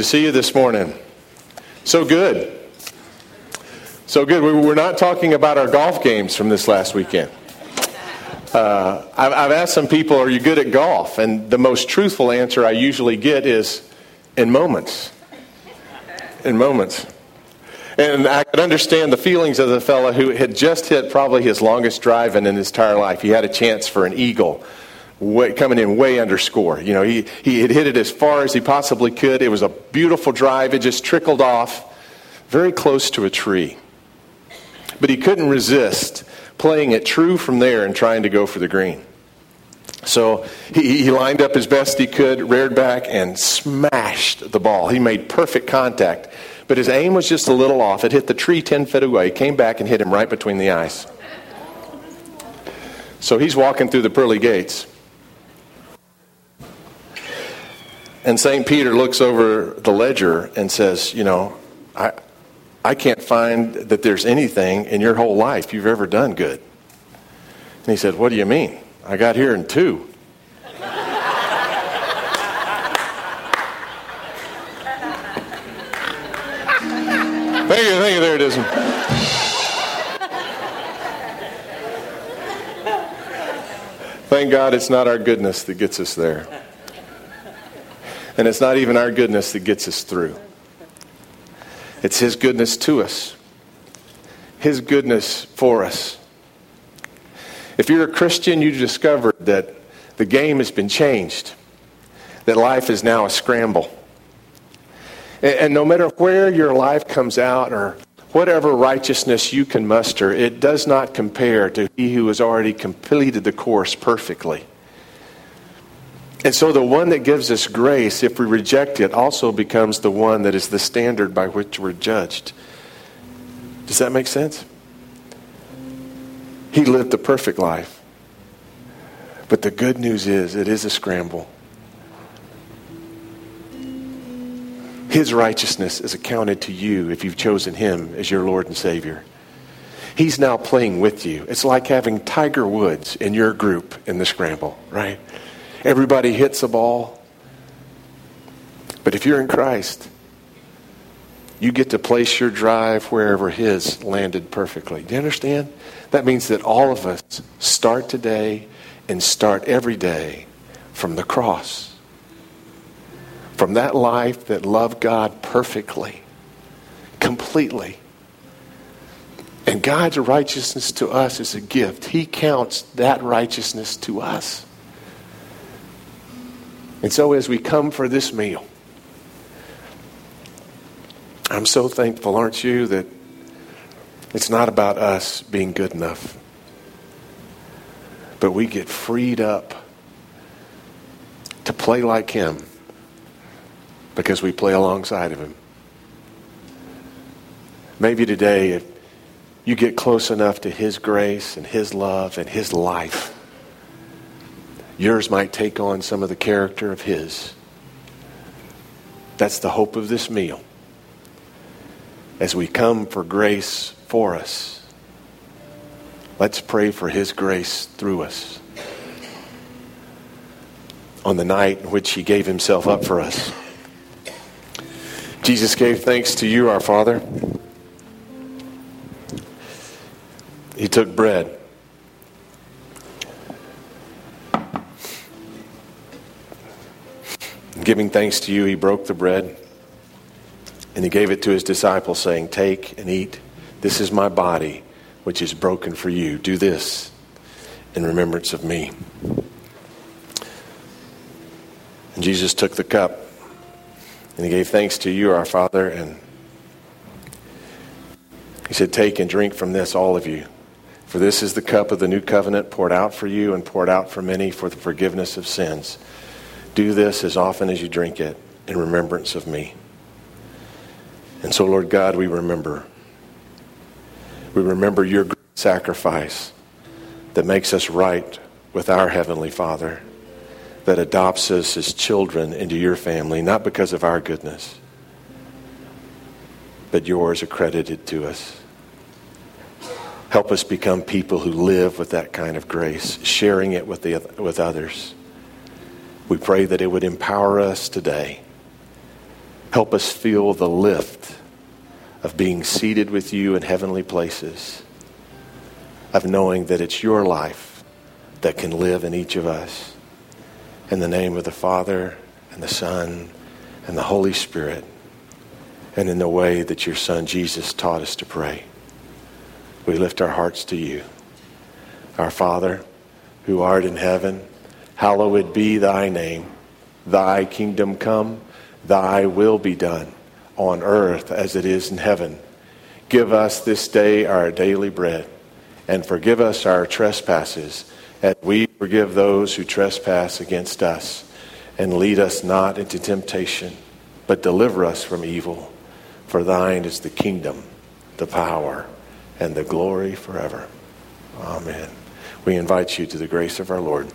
to see you this morning. So good. So good. We- We're not talking about our golf games from this last weekend. Uh, I've, I've asked some people, Are you good at golf? And the most truthful answer I usually get is in moments. In moments. And I could understand the feelings of the fellow who had just hit probably his longest drive in his entire life. He had a chance for an eagle way, coming in way underscore. You know, he, he had hit it as far as he possibly could. It was a beautiful drive. It just trickled off very close to a tree. But he couldn't resist playing it true from there and trying to go for the green. So he, he lined up as best he could, reared back, and smashed the ball. He made perfect contact, but his aim was just a little off. It hit the tree 10 feet away, came back and hit him right between the eyes. So he's walking through the pearly gates. And St. Peter looks over the ledger and says, You know, I, I can't find that there's anything in your whole life you've ever done good. And he said, What do you mean? I got here in two. thank you, thank you. There it is. Thank God it's not our goodness that gets us there. And it's not even our goodness that gets us through. It's His goodness to us, His goodness for us. If you're a Christian, you discovered that the game has been changed, that life is now a scramble. And, and no matter where your life comes out or whatever righteousness you can muster, it does not compare to He who has already completed the course perfectly. And so the one that gives us grace, if we reject it, also becomes the one that is the standard by which we're judged. Does that make sense? He lived the perfect life. But the good news is, it is a scramble. His righteousness is accounted to you if you've chosen Him as your Lord and Savior. He's now playing with you. It's like having Tiger Woods in your group in the scramble, right? Everybody hits a ball. But if you're in Christ, you get to place your drive wherever His landed perfectly. Do you understand? That means that all of us start today and start every day from the cross. From that life that loved God perfectly, completely. And God's righteousness to us is a gift. He counts that righteousness to us. And so as we come for this meal, I'm so thankful, aren't you, that it's not about us being good enough. But we get freed up to play like Him because we play alongside of Him. Maybe today, if you get close enough to His grace and His love and His life, yours might take on some of the character of His. That's the hope of this meal. As we come for grace for us, let's pray for His grace through us. On the night in which He gave Himself up for us, Jesus gave thanks to you, our Father. He took bread. Giving thanks to you, he broke the bread and he gave it to his disciples, saying, Take and eat. This is my body, which is broken for you. Do this in remembrance of me. And Jesus took the cup and he gave thanks to you, our Father, and he said, Take and drink from this, all of you. For this is the cup of the new covenant poured out for you and poured out for many for the forgiveness of sins. Do this as often as you drink it in remembrance of me. And so, Lord God, we remember. We remember your sacrifice that makes us right with our Heavenly Father, that adopts us as children into your family, not because of our goodness, but yours accredited to us. Help us become people who live with that kind of grace, sharing it with, the, with others. We pray that it would empower us today Help us feel the lift of being seated with you in heavenly places, of knowing that it's your life that can live in each of us. In the name of the Father, and the Son, and the Holy Spirit, and in the way that your Son Jesus taught us to pray, we lift our hearts to you. Our Father, who art in heaven, hallowed be thy name. Thy kingdom come, thy will be done on earth as it is in heaven. Give us this day our daily bread, and forgive us our trespasses, as we forgive those who trespass against us. And lead us not into temptation, but deliver us from evil. For thine is the kingdom, the power, and the glory forever. Amen. We invite you to the grace of our Lord.